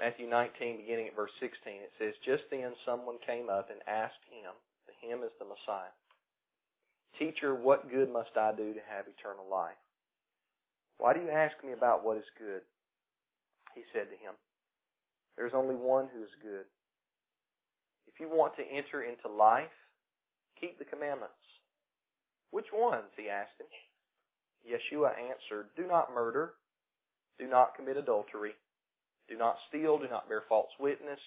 Matthew 19, beginning at verse 16, it says, Just then someone came up and asked him, the him is the Messiah, Teacher, what good must I do to have eternal life? Why do you ask me about what is good? He said to him, There is only one who is good. If you want to enter into life, keep the commandments. Which ones? He asked him. Yeshua answered, Do not murder. Do not commit adultery. Do not steal. Do not bear false witness.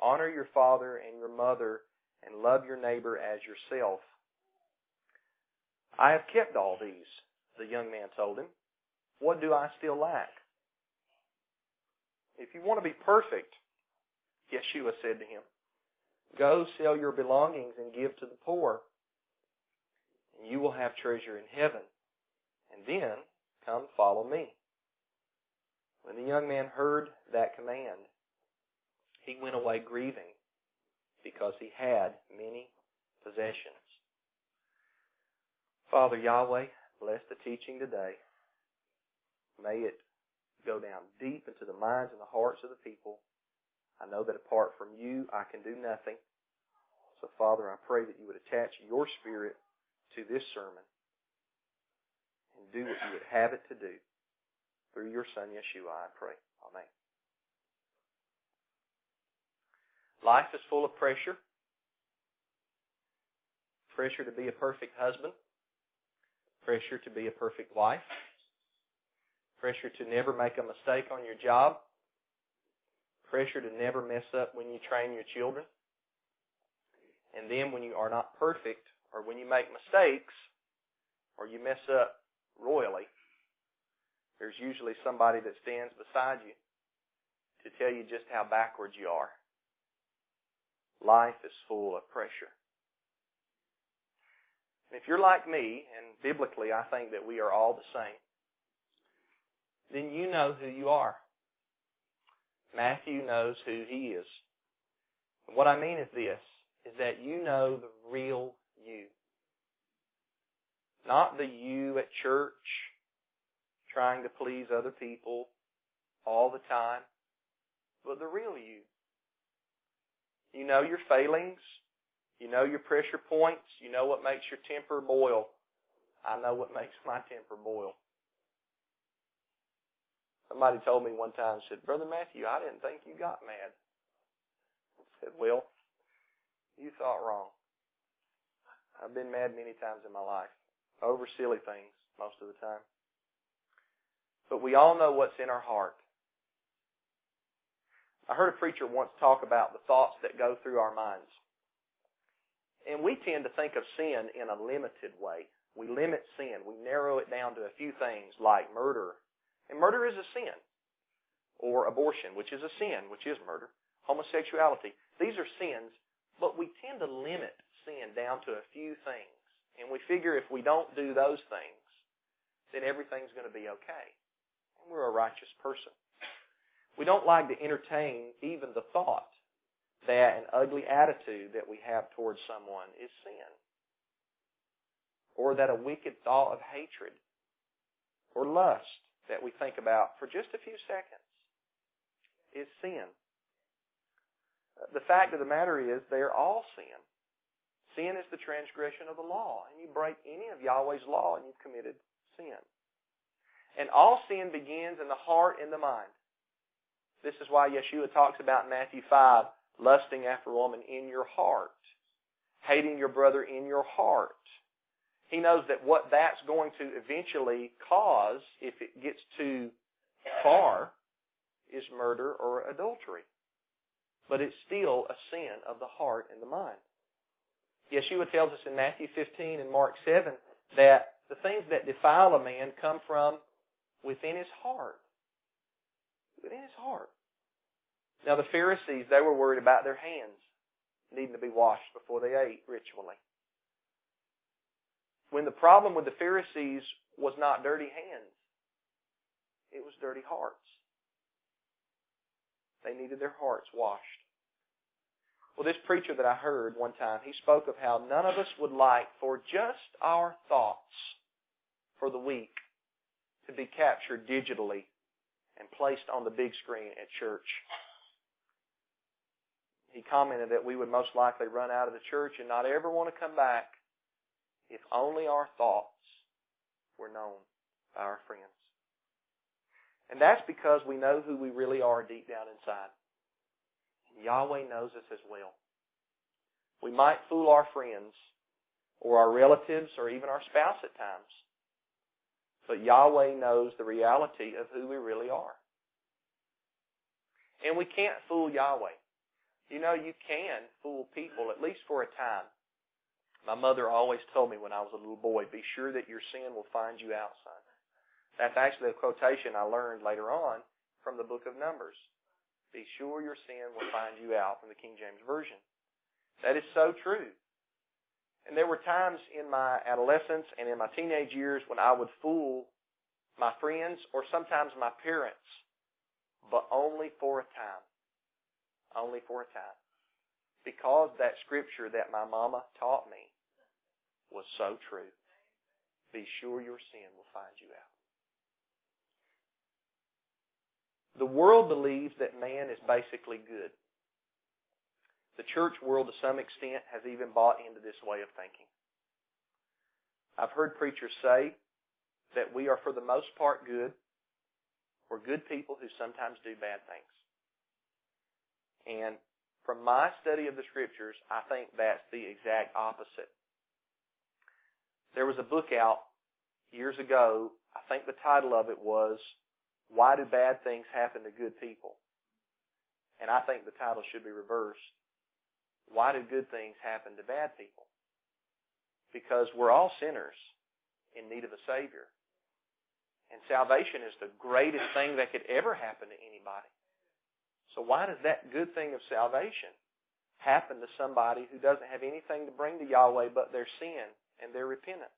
Honor your father and your mother, and love your neighbor as yourself. I have kept all these, the young man told him. What do I still lack? If you want to be perfect, Yeshua said to him, Go sell your belongings and give to the poor, and you will have treasure in heaven. And then come follow me. When the young man heard that command, he went away grieving because he had many possessions. Father Yahweh, bless the teaching today. May it go down deep into the minds and the hearts of the people. I know that apart from you, I can do nothing. So, Father, I pray that you would attach your Spirit to this sermon and do what you would have it to do. Through your Son, Yeshua, I pray. Amen. Life is full of pressure. Pressure to be a perfect husband. Pressure to be a perfect wife. Pressure to never make a mistake on your job. Pressure to never mess up when you train your children. And then when you are not perfect, or when you make mistakes, or you mess up royally, there's usually somebody that stands beside you to tell you just how backwards you are. Life is full of pressure. And if you're like me, and biblically I think that we are all the same, then you know who you are. Matthew knows who he is. And what I mean is this, is that you know the real you. Not the you at church, trying to please other people all the time, but the real you. You know your failings. You know your pressure points. You know what makes your temper boil. I know what makes my temper boil. Somebody told me one time, said, Brother Matthew, I didn't think you got mad. I said, well, you thought wrong. I've been mad many times in my life. Over silly things most of the time. But we all know what's in our heart. I heard a preacher once talk about the thoughts that go through our minds. And we tend to think of sin in a limited way. We limit sin. We narrow it down to a few things like murder. And murder is a sin. Or abortion, which is a sin, which is murder. Homosexuality. These are sins, but we tend to limit sin down to a few things. And we figure if we don't do those things, then everything's going to be okay. We're a righteous person. We don't like to entertain even the thought that an ugly attitude that we have towards someone is sin or that a wicked thought of hatred or lust that we think about for just a few seconds is sin. The fact of the matter is they're all sin. Sin is the transgression of the law. And you break any of Yahweh's law and you've committed sin. And all sin begins in the heart and the mind. This is why Yeshua talks about Matthew 5, lusting after a woman in your heart. Hating your brother in your heart. He knows that what that's going to eventually cause, if it gets too far, is murder or adultery. But it's still a sin of the heart and the mind. Yeshua tells us in Matthew 15 and Mark 7 that the things that defile a man come from within his heart. Within his heart. Now the Pharisees, they were worried about their hands needing to be washed before they ate ritually when the problem with the Pharisees was not dirty hands, it was dirty hearts. They needed their hearts washed. Well, this preacher that I heard one time, he spoke of how none of us would like for just our thoughts for the week to be captured digitally and placed on the big screen at church. he commented that we would most likely run out of the church and not ever want to come back if only our thoughts were known by our friends. And that's because we know who we really are deep down inside. Yahweh knows us as well. We might fool our friends or our relatives or even our spouse at times. But Yahweh knows the reality of who we really are. And we can't fool Yahweh. You know, you can fool people, at least for a time. My mother always told me when I was a little boy, be sure that your sin will find you out, son. That's actually a quotation I learned later on from the book of Numbers. Be sure your sin will find you out from the King James Version. That is so true. And there were times in my adolescence and in my teenage years when I would fool my friends or sometimes my parents, but only for a time. Only for a time. Because that scripture that my mama taught me was so true. Be sure your sin will find you out. The world believes that man is basically good. The church world, to some extent, has even bought into this way of thinking. I've heard preachers say that we are, for the most part, good. We're good people who sometimes do bad things. And from my study of the scriptures, I think that's the exact opposite. There was a book out years ago. I think the title of it was, Why Do Bad Things Happen to Good People? And I think the title should be reversed. Why do good things happen to bad people? Because we're all sinners in need of a Savior. And salvation is the greatest thing that could ever happen to anybody. So why does that good thing of salvation happen to somebody who doesn't have anything to bring to Yahweh but their sin and their repentance?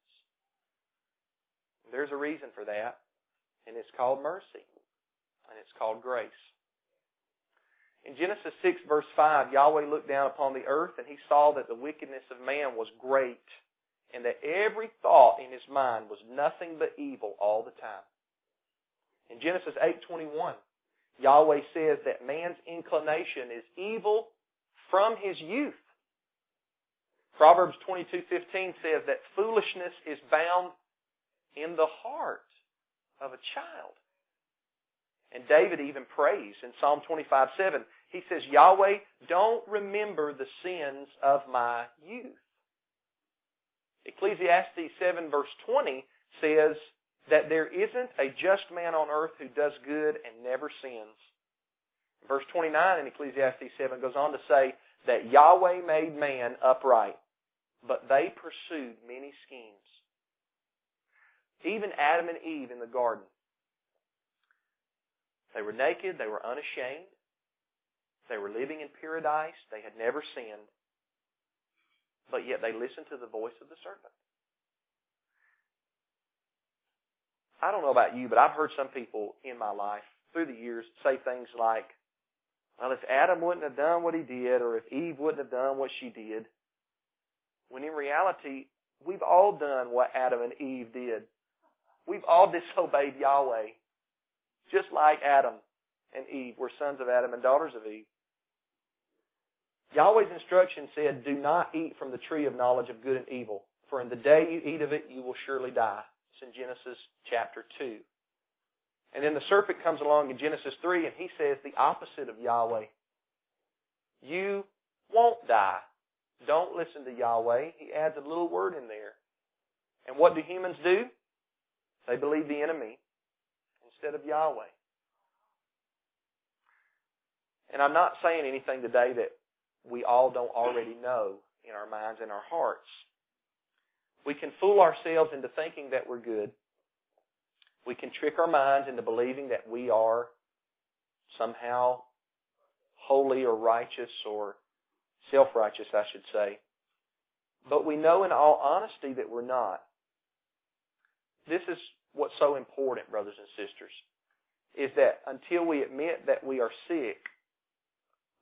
There's a reason for that, and it's called mercy, and it's called grace. In Genesis 6 verse 5, Yahweh looked down upon the earth and he saw that the wickedness of man was great and that every thought in his mind was nothing but evil all the time. In Genesis 8:21, Yahweh says that man's inclination is evil from his youth. Proverbs 22:15 says that foolishness is bound in the heart of a child. And David even prays in Psalm 25, 7. He says, Yahweh, don't remember the sins of my youth. Ecclesiastes 7 verse 20 says that there isn't a just man on earth who does good and never sins. Verse 29 in Ecclesiastes 7 goes on to say that Yahweh made man upright, but they pursued many schemes. Even Adam and Eve in the garden they were naked. They were unashamed. They were living in paradise. They had never sinned. But yet they listened to the voice of the serpent. I don't know about you, but I've heard some people in my life through the years say things like, well, if Adam wouldn't have done what he did, or if Eve wouldn't have done what she did, when in reality, we've all done what Adam and Eve did. We've all disobeyed Yahweh just like Adam and Eve were sons of Adam and daughters of Eve. Yahweh's instruction said, Do not eat from the tree of knowledge of good and evil, for in the day you eat of it, you will surely die. It's in Genesis chapter 2. And then the serpent comes along in Genesis 3 and he says the opposite of Yahweh. You won't die. Don't listen to Yahweh. He adds a little word in there. And what do humans do? They believe the enemy instead of Yahweh. And I'm not saying anything today that we all don't already know in our minds and our hearts. We can fool ourselves into thinking that we're good. We can trick our minds into believing that we are somehow holy or righteous or self-righteous, I should say. But we know in all honesty that we're not. This is what's so important, brothers and sisters, is that until we admit that we are sick,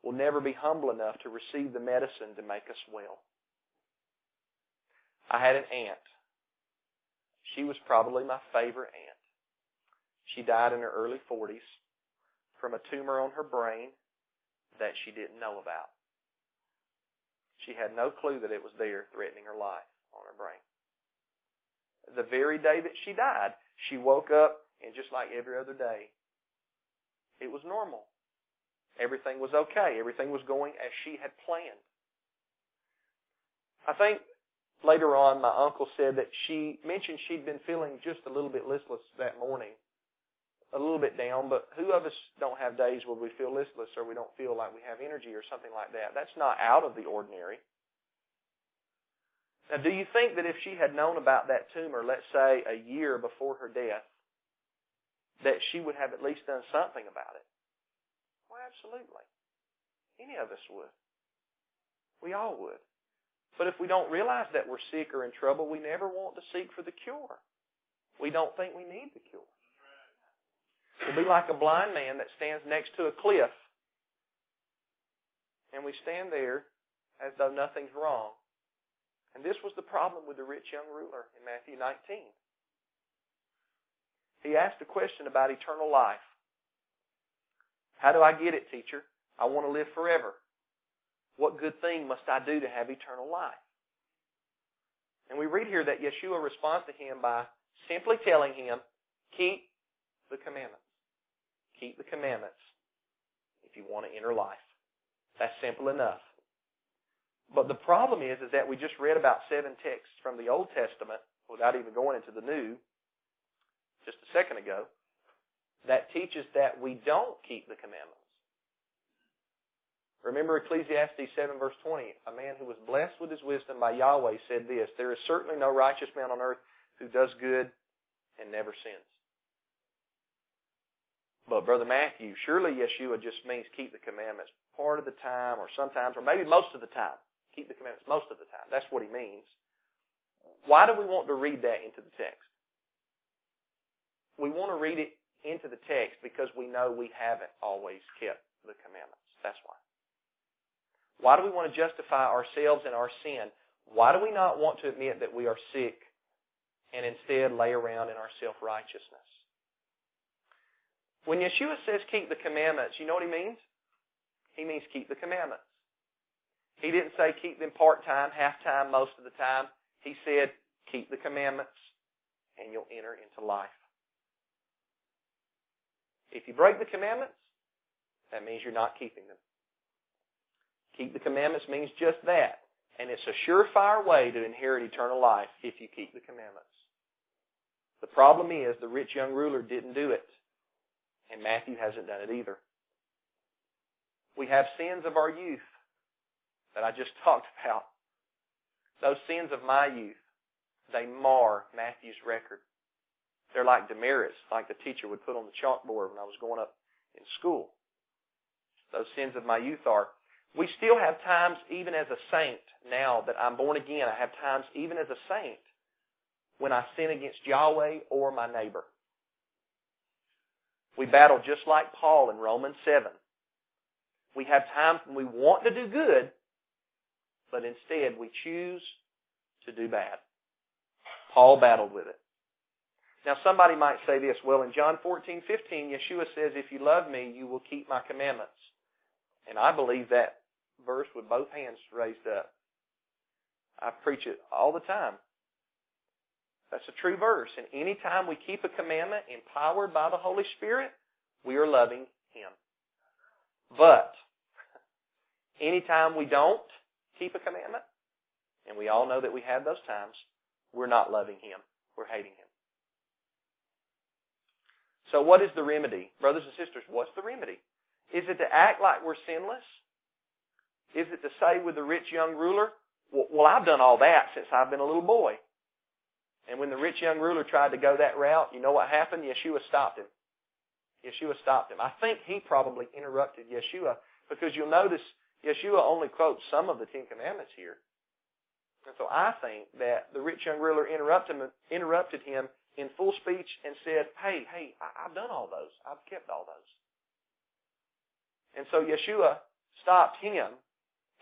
we'll never be humble enough to receive the medicine to make us well. I had an aunt. She was probably my favorite aunt. She died in her early 40s from a tumor on her brain that she didn't know about. She had no clue that it was there threatening her life on her brain. The very day that she died, she woke up and just like every other day, it was normal. Everything was okay. Everything was going as she had planned. I think later on my uncle said that she mentioned she'd been feeling just a little bit listless that morning a little bit down, but who of us don't have days where we feel listless or we don't feel like we have energy or something like that? That's not out of the ordinary. Now, do you think that if she had known about that tumor, let's say a year before her death, that she would have at least done something about it? Well, absolutely. Any of us would. We all would. But if we don't realize that we're sick or in trouble, we never want to seek for the cure. We don't think we need the cure. We'll be like a blind man that stands next to a cliff. And we stand there as though nothing's wrong. And this was the problem with the rich young ruler in Matthew 19. He asked a question about eternal life. How do I get it, teacher? I want to live forever. What good thing must I do to have eternal life? And we read here that Yeshua responds to him by simply telling him, keep the commandments. Keep the commandments if you want to enter life. That's simple enough. But the problem is, is that we just read about seven texts from the Old Testament without even going into the New just a second ago that teaches that we don't keep the commandments. Remember Ecclesiastes 7 verse 20. A man who was blessed with his wisdom by Yahweh said this, There is certainly no righteous man on earth who does good and never sins. But Brother Matthew, surely Yeshua just means keep the commandments part of the time or sometimes or maybe most of the time. Keep the commandments most of the time. That's what he means. Why do we want to read that into the text? We want to read it into the text because we know we haven't always kept the commandments. That's why. Why do we want to justify ourselves and our sin? Why do we not want to admit that we are sick and instead lay around in our self-righteousness? When Yeshua says keep the commandments, you know what he means? He means keep the commandments. He didn't say keep them part-time, half-time, most of the time. He said keep the commandments and you'll enter into life. If you break the commandments, that means you're not keeping them. Keep the commandments means just that. And it's a surefire way to inherit eternal life if you keep the commandments. The problem is the rich young ruler didn't do it. And Matthew hasn't done it either. We have sins of our youth that I just talked about. Those sins of my youth, they mar Matthew's record. They're like demerits, like the teacher would put on the chalkboard when I was going up in school. Those sins of my youth are. We still have times, even as a saint, now that I'm born again, I have times, even as a saint, when I sin against Yahweh or my neighbor. We battle just like Paul in Romans 7. We have times when we want to do good, but instead we choose to do bad. Paul battled with it. Now somebody might say this, well in John 14, 15, Yeshua says, if you love me, you will keep my commandments. And I believe that verse with both hands raised up. I preach it all the time. That's a true verse. And any time we keep a commandment empowered by the Holy Spirit, we are loving Him. But, anytime we don't keep a commandment, and we all know that we have those times, we're not loving Him. We're hating Him. So what is the remedy? Brothers and sisters, what's the remedy? Is it to act like we're sinless? Is it to say with the rich young ruler, well, I've done all that since I've been a little boy. And when the rich young ruler tried to go that route, you know what happened? Yeshua stopped him. Yeshua stopped him. I think he probably interrupted Yeshua because you'll notice Yeshua only quotes some of the Ten Commandments here. And so I think that the rich young ruler interrupted him, interrupted him in full speech and said, hey, hey, I've done all those. I've kept all those. And so Yeshua stopped him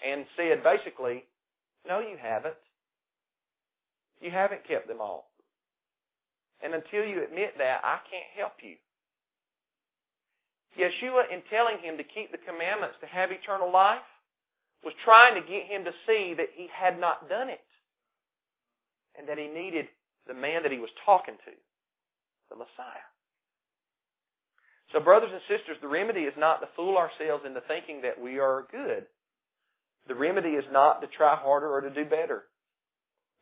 and said basically, no, you haven't. You haven't kept them all. And until you admit that, I can't help you. Yeshua, in telling him to keep the commandments to have eternal life, was trying to get him to see that he had not done it. And that he needed the man that he was talking to, the Messiah. So brothers and sisters, the remedy is not to fool ourselves into thinking that we are good. The remedy is not to try harder or to do better.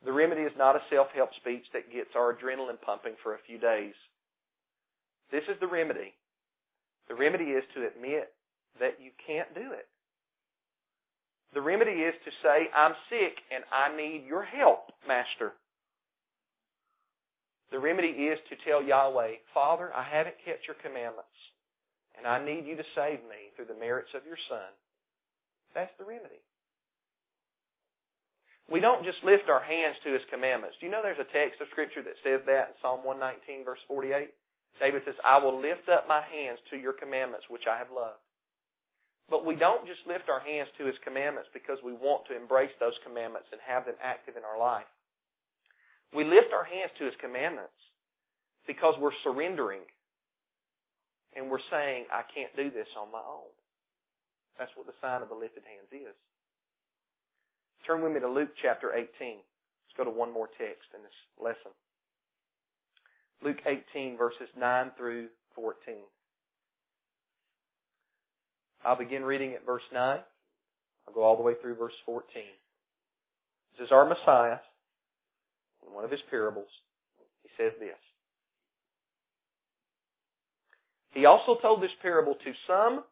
The remedy is not a self-help speech that gets our adrenaline pumping for a few days. This is the remedy. The remedy is to admit that you can't do it. The remedy is to say, I'm sick and I need your help, Master. The remedy is to tell Yahweh, Father, I haven't kept your commandments, and I need you to save me through the merits of your Son. That's the remedy. We don't just lift our hands to His commandments. Do you know there's a text of Scripture that says that in Psalm 119, verse 48? David says, I will lift up my hands to your commandments, which I have loved. But we don't just lift our hands to His commandments because we want to embrace those commandments and have them active in our life. We lift our hands to His commandments because we're surrendering and we're saying, I can't do this on my own. That's what the sign of the lifted hands is. Turn with me to Luke chapter 18. Let's go to one more text in this lesson. Luke 18 verses 9 through 14. I'll begin reading at verse 9. I'll go all the way through verse 14. This is our Messiah. In one of his parables, he says this. He also told this parable to some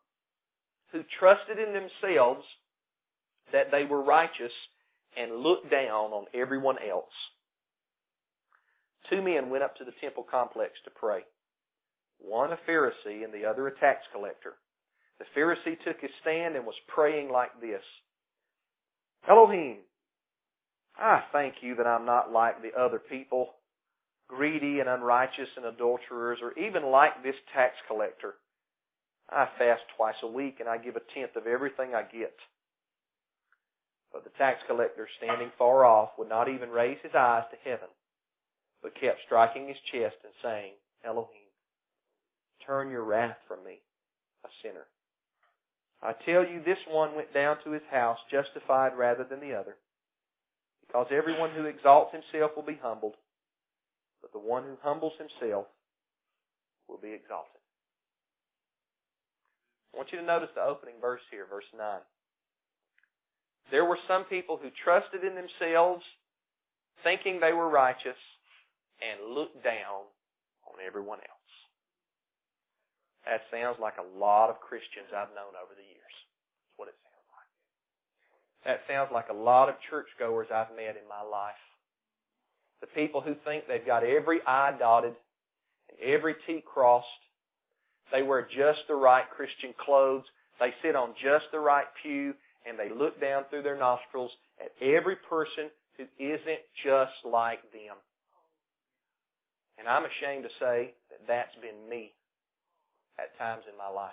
who trusted in themselves that they were righteous and looked down on everyone else. Two men went up to the temple complex to pray. One a Pharisee and the other a tax collector. The Pharisee took his stand and was praying like this. Elohim, I thank you that I'm not like the other people, greedy and unrighteous and adulterers, or even like this tax collector. I fast twice a week and I give a tenth of everything I get. But the tax collector, standing far off, would not even raise his eyes to heaven, but kept striking his chest and saying, Elohim, turn your wrath from me, a sinner. I tell you, this one went down to his house justified rather than the other. Because everyone who exalts himself will be humbled, but the one who humbles himself will be exalted. I want you to notice the opening verse here, verse 9. There were some people who trusted in themselves, thinking they were righteous, and looked down on everyone else. That sounds like a lot of Christians I've known over the years. That's what it sounds like. That sounds like a lot of churchgoers I've met in my life. The people who think they've got every I dotted and every T crossed. They wear just the right Christian clothes. They sit on just the right pew and they look down through their nostrils at every person who isn't just like them. And I'm ashamed to say that that's been me at times in my life.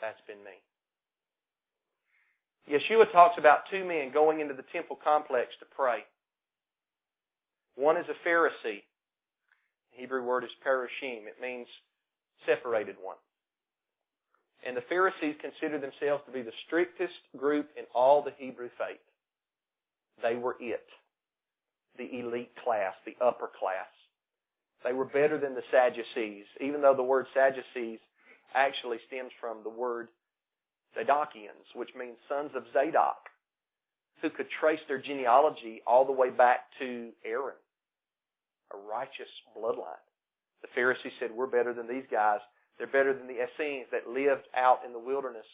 That's been me. Yeshua talks about two men going into the temple complex to pray. One is a Pharisee. The Hebrew word is parashim. It means separated one. And the Pharisees considered themselves to be the strictest group in all the Hebrew faith. They were it. The elite class, the upper class. They were better than the Sadducees, even though the word Sadducees actually stems from the word Zadokians, which means sons of Zadok, who could trace their genealogy all the way back to Aaron, a righteous bloodline. The Pharisees said, we're better than these guys. They're better than the Essenes that lived out in the wilderness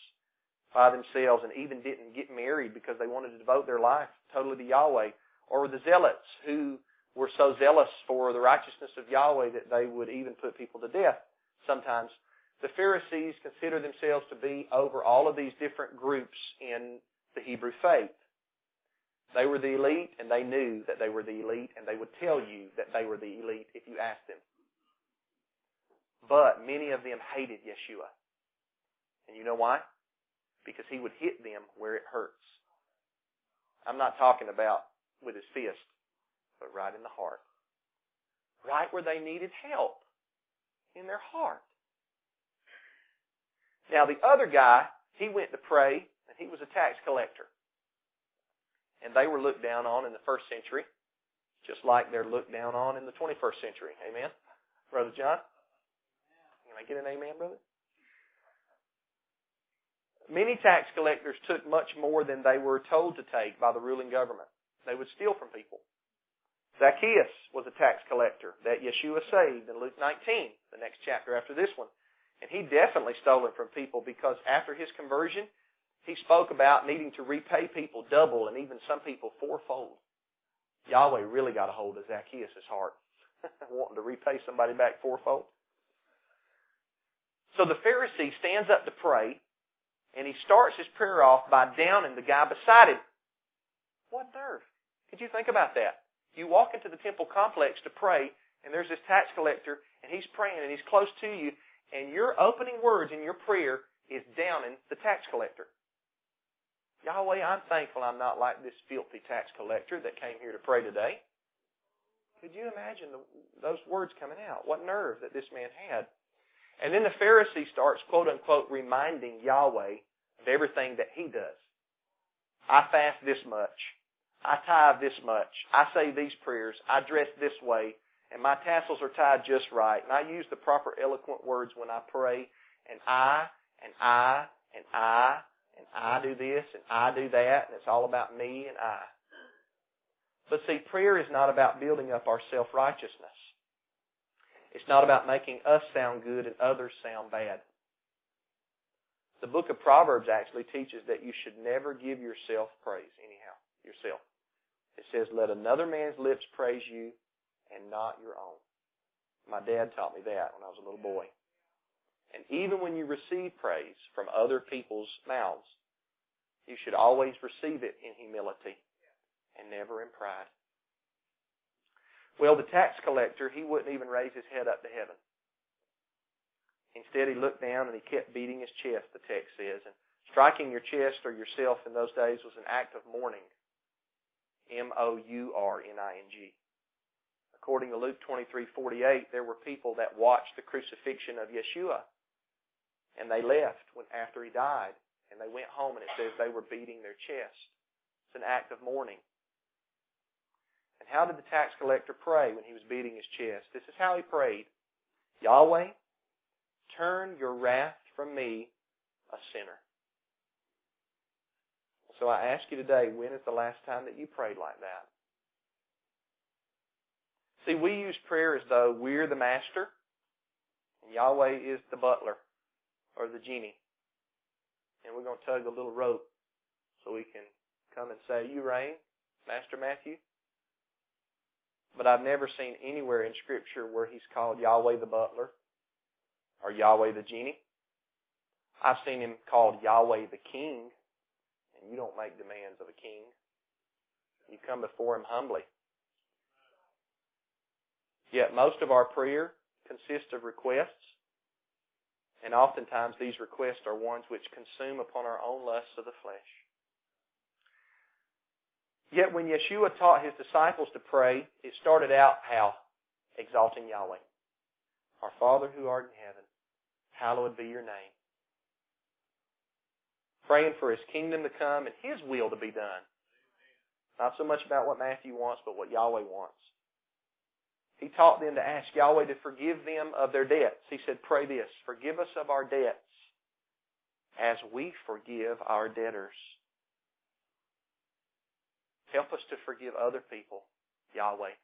by themselves and even didn't get married because they wanted to devote their life totally to Yahweh. Or the Zealots who were so zealous for the righteousness of Yahweh that they would even put people to death sometimes. The Pharisees considered themselves to be over all of these different groups in the Hebrew faith. They were the elite and they knew that they were the elite and they would tell you that they were the elite if you asked them. But many of them hated Yeshua. And you know why? Because he would hit them where it hurts. I'm not talking about with his fist but right in the heart. Right where they needed help. In their heart. Now the other guy, he went to pray, and he was a tax collector. And they were looked down on in the first century, just like they're looked down on in the 21st century. Amen? Brother John? Can I get an amen, brother? Many tax collectors took much more than they were told to take by the ruling government. They would steal from people. Zacchaeus was a tax collector that Yeshua saved in Luke 19, the next chapter after this one. And he definitely stole it from people because after his conversion, he spoke about needing to repay people double and even some people fourfold. Yahweh really got a hold of Zacchaeus' heart, wanting to repay somebody back fourfold. So the Pharisee stands up to pray, and he starts his prayer off by downing the guy beside him. What nerve? Could you think about that? You walk into the temple complex to pray, and there's this tax collector, and he's praying, and he's close to you, and your opening words in your prayer is downing the tax collector. Yahweh, I'm thankful I'm not like this filthy tax collector that came here to pray today. Could you imagine the, those words coming out? What nerve that this man had. And then the Pharisee starts, quote unquote, reminding Yahweh of everything that he does. I fast this much. I tithe this much. I say these prayers. I dress this way. And my tassels are tied just right. And I use the proper eloquent words when I pray. And I, and I, and I, and I do this, and I do that. And it's all about me and I. But see, prayer is not about building up our self-righteousness. It's not about making us sound good and others sound bad. The book of Proverbs actually teaches that you should never give yourself praise anyhow, yourself. It says, let another man's lips praise you and not your own. My dad taught me that when I was a little boy. And even when you receive praise from other people's mouths, you should always receive it in humility and never in pride. Well, the tax collector, he wouldn't even raise his head up to heaven. Instead, he looked down and he kept beating his chest, the text says. And striking your chest or yourself in those days was an act of mourning. M-O-U-R-N-I-N-G. According to Luke 23:48, there were people that watched the crucifixion of Yeshua, and they left when after he died, and they went home, and it says they were beating their chest. It's an act of mourning. And how did the tax collector pray when he was beating his chest? This is how he prayed: Yahweh, turn your wrath from me, a sinner. So I ask you today, when is the last time that you prayed like that? See, we use prayer as though we're the master and Yahweh is the butler or the genie. And we're going to tug a little rope so we can come and say, you reign, Master Matthew. But I've never seen anywhere in Scripture where he's called Yahweh the butler or Yahweh the genie. I've seen him called Yahweh the king you don't make demands of a king. You come before him humbly. Yet most of our prayer consists of requests, and oftentimes these requests are ones which consume upon our own lusts of the flesh. Yet when Yeshua taught his disciples to pray, it started out how? Exalting Yahweh. Our Father who art in heaven, hallowed be your name praying for His kingdom to come and His will to be done. Not so much about what Matthew wants, but what Yahweh wants. He taught them to ask Yahweh to forgive them of their debts. He said, pray this, forgive us of our debts as we forgive our debtors. Help us to forgive other people, Yahweh,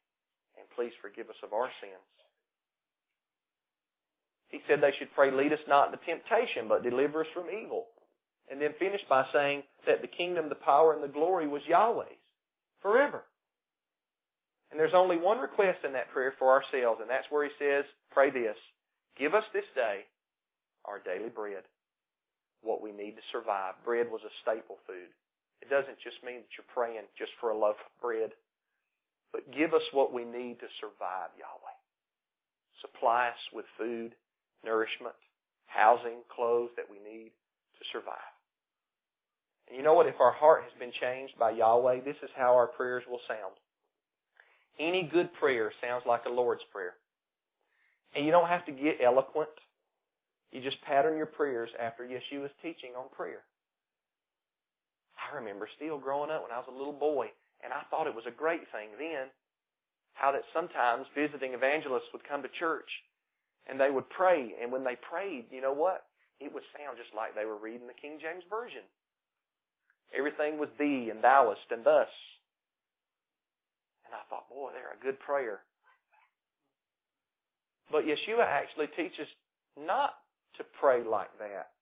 and please forgive us of our sins. He said they should pray, lead us not into temptation, but deliver us from evil. And then finished by saying that the kingdom, the power, and the glory was Yahweh's forever. And there's only one request in that prayer for ourselves, and that's where he says, pray this, give us this day our daily bread, what we need to survive. Bread was a staple food. It doesn't just mean that you're praying just for a loaf of bread, but give us what we need to survive, Yahweh. Supply us with food, nourishment, housing, clothes that we need to survive. And you know what? If our heart has been changed by Yahweh, this is how our prayers will sound. Any good prayer sounds like a Lord's Prayer. And you don't have to get eloquent. You just pattern your prayers after Yeshua's teaching on prayer. I remember still growing up when I was a little boy, and I thought it was a great thing then. How that sometimes visiting evangelists would come to church and they would pray, and when they prayed, you know what? It would sound just like they were reading the King James Version. Everything was thee and thouest and thus. And I thought, boy, they're a good prayer. But Yeshua actually teaches not to pray like that.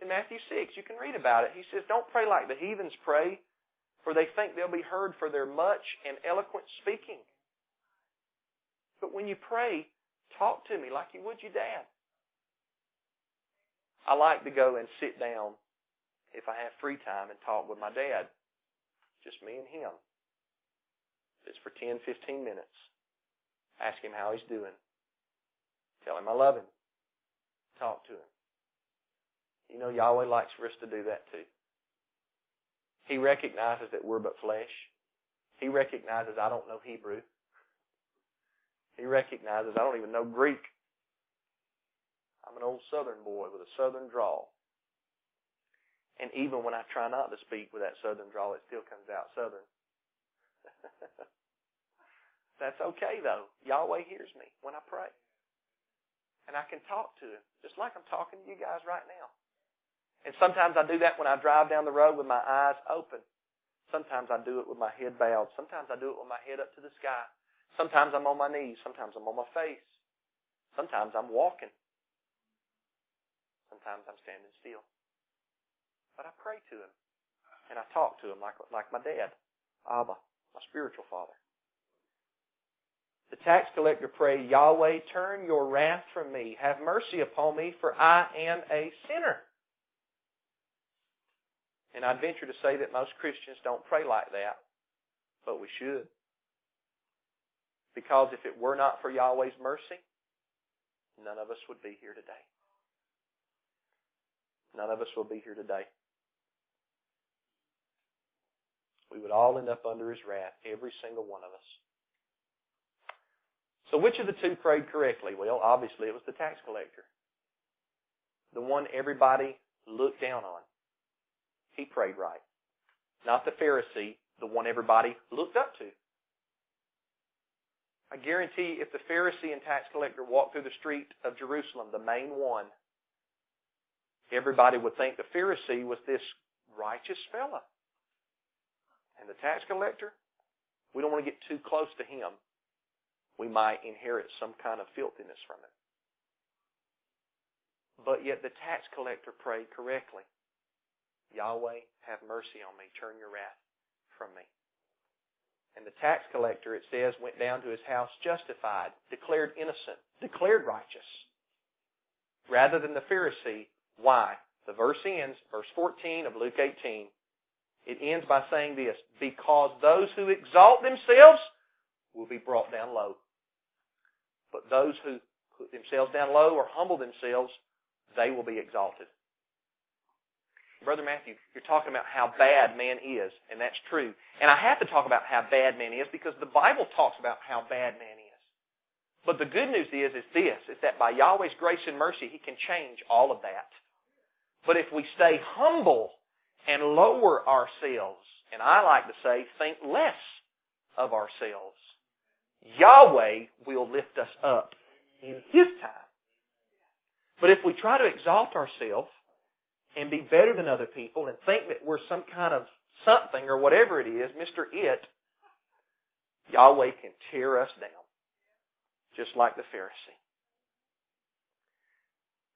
In Matthew 6, you can read about it. He says, Don't pray like the heathens pray, for they think they'll be heard for their much and eloquent speaking. But when you pray, talk to me like you would your dad. I like to go and sit down if I have free time and talk with my dad. Just me and him. It's for 10, 15 minutes. Ask him how he's doing. Tell him I love him. Talk to him. You know, Yahweh likes for us to do that too. He recognizes that we're but flesh. He recognizes I don't know Hebrew. He recognizes I don't even know Greek. I'm an old southern boy with a southern drawl. And even when I try not to speak with that southern drawl, it still comes out southern. That's okay though. Yahweh hears me when I pray. And I can talk to him, just like I'm talking to you guys right now. And sometimes I do that when I drive down the road with my eyes open. Sometimes I do it with my head bowed. Sometimes I do it with my head up to the sky. Sometimes I'm on my knees. Sometimes I'm on my face. Sometimes I'm walking. Sometimes I'm standing still. But I pray to him. And I talk to him like, like my dad, Abba, my spiritual father. The tax collector prayed, Yahweh, turn your wrath from me. Have mercy upon me, for I am a sinner. And I'd venture to say that most Christians don't pray like that, but we should. Because if it were not for Yahweh's mercy, none of us would be here today. None of us will be here today. We would all end up under his wrath, every single one of us. So which of the two prayed correctly? Well, obviously it was the tax collector. The one everybody looked down on. He prayed right. Not the Pharisee, the one everybody looked up to. I guarantee if the Pharisee and tax collector walked through the street of Jerusalem, the main one, everybody would think the Pharisee was this righteous fella. And the tax collector, we don't want to get too close to him. We might inherit some kind of filthiness from him. But yet the tax collector prayed correctly. Yahweh, have mercy on me. Turn your wrath from me. And the tax collector, it says, went down to his house justified, declared innocent, declared righteous. Rather than the Pharisee. Why? The verse ends, verse 14 of Luke 18. It ends by saying this, because those who exalt themselves will be brought down low. But those who put themselves down low or humble themselves, they will be exalted. Brother Matthew, you're talking about how bad man is, and that's true. And I have to talk about how bad man is because the Bible talks about how bad man is. But the good news is, is this, is that by Yahweh's grace and mercy, He can change all of that. But if we stay humble and lower ourselves, and I like to say, think less of ourselves, Yahweh will lift us up in His time. But if we try to exalt ourselves, and be better than other people and think that we're some kind of something or whatever it is, Mr. It, Yahweh can tear us down. Just like the Pharisee.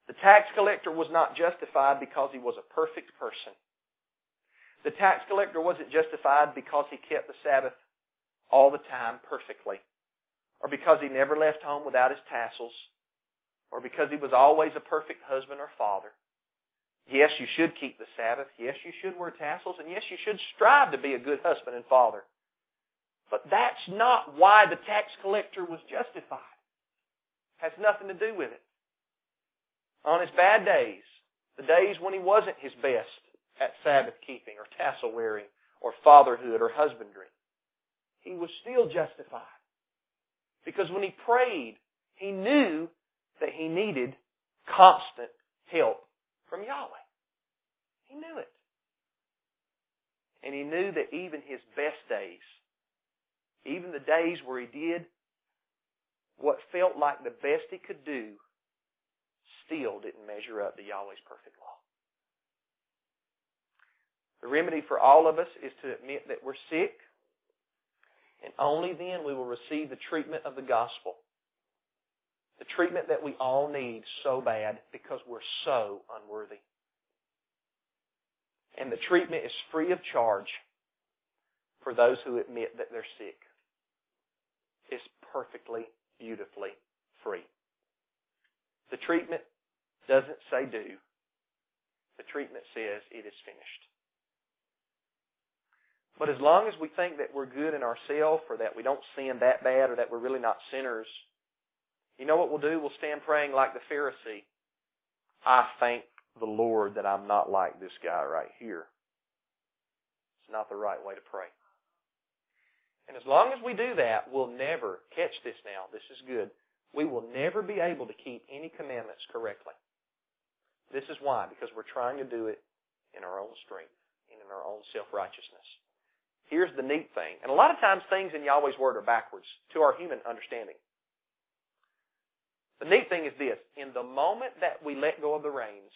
The tax collector was not justified because he was a perfect person. The tax collector wasn't justified because he kept the Sabbath all the time perfectly. Or because he never left home without his tassels. Or because he was always a perfect husband or father. Yes, you should keep the Sabbath. Yes, you should wear tassels. And yes, you should strive to be a good husband and father. But that's not why the tax collector was justified. It Has nothing to do with it. On his bad days, the days when he wasn't his best at Sabbath keeping or tassel wearing or fatherhood or husbandry, he was still justified. Because when he prayed, he knew that he needed constant help from Yahweh. He knew it. And he knew that even his best days, even the days where he did what felt like the best he could do, still didn't measure up to Yahweh's perfect law. The remedy for all of us is to admit that we're sick, and only then we will receive the treatment of the gospel. The treatment that we all need so bad because we're so unworthy. And the treatment is free of charge for those who admit that they're sick. It's perfectly, beautifully free. The treatment doesn't say do. The treatment says it is finished. But as long as we think that we're good in ourselves or that we don't sin that bad or that we're really not sinners, you know what we'll do? We'll stand praying like the Pharisee. I thank the Lord that I'm not like this guy right here. It's not the right way to pray. And as long as we do that, we'll never, catch this now, this is good, we will never be able to keep any commandments correctly. This is why, because we're trying to do it in our own strength and in our own self-righteousness. Here's the neat thing, and a lot of times things in Yahweh's Word are backwards to our human understanding. The neat thing is this, in the moment that we let go of the reins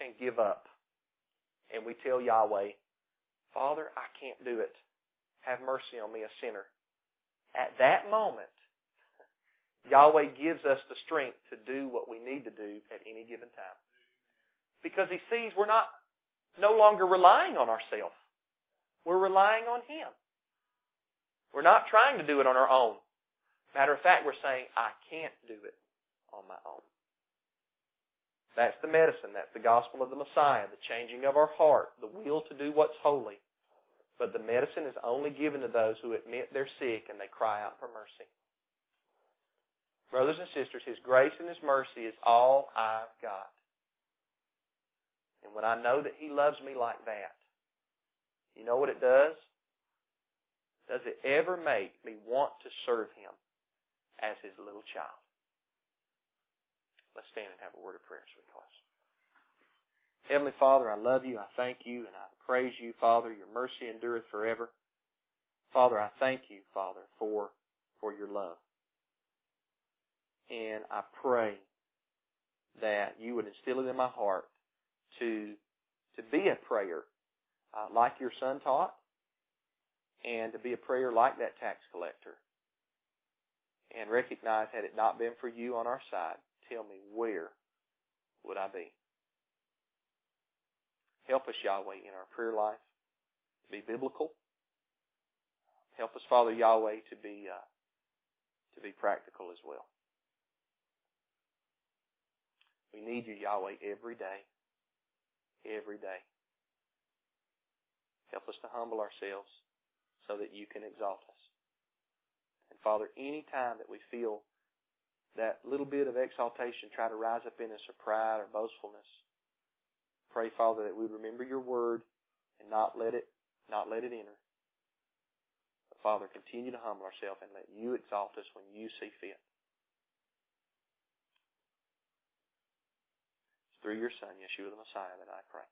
and give up, and we tell Yahweh, Father, I can't do it. Have mercy on me, a sinner. At that moment, Yahweh gives us the strength to do what we need to do at any given time. Because He sees we're not no longer relying on ourselves. We're relying on Him. We're not trying to do it on our own. Matter of fact, we're saying, I can't do it on my own. That's the medicine. That's the gospel of the Messiah, the changing of our heart, the will to do what's holy. But the medicine is only given to those who admit they're sick and they cry out for mercy. Brothers and sisters, His grace and His mercy is all I've got. And when I know that He loves me like that, you know what it does? Does it ever make me want to serve Him as His little child? Let's stand and have a word of prayer as we close. Heavenly Father, I love you. I thank you and I praise you, Father. Your mercy endureth forever. Father, I thank you, Father, for, for your love. And I pray that you would instill it in my heart to, to be a prayer uh, like your son taught and to be a prayer like that tax collector and recognize had it not been for you on our side, tell me where would I be? Help us, Yahweh, in our prayer life be biblical. Help us, Father Yahweh, to be uh, to be practical as well. We need you, Yahweh, every day. Every day. Help us to humble ourselves so that you can exalt us. And Father, any time that we feel that little bit of exaltation try to rise up in us or pride or boastfulness, pray, Father, that we remember your word and not let it not let it enter. But Father, continue to humble ourselves and let you exalt us when you see fit. It's through your Son, Yeshua the Messiah, that I pray.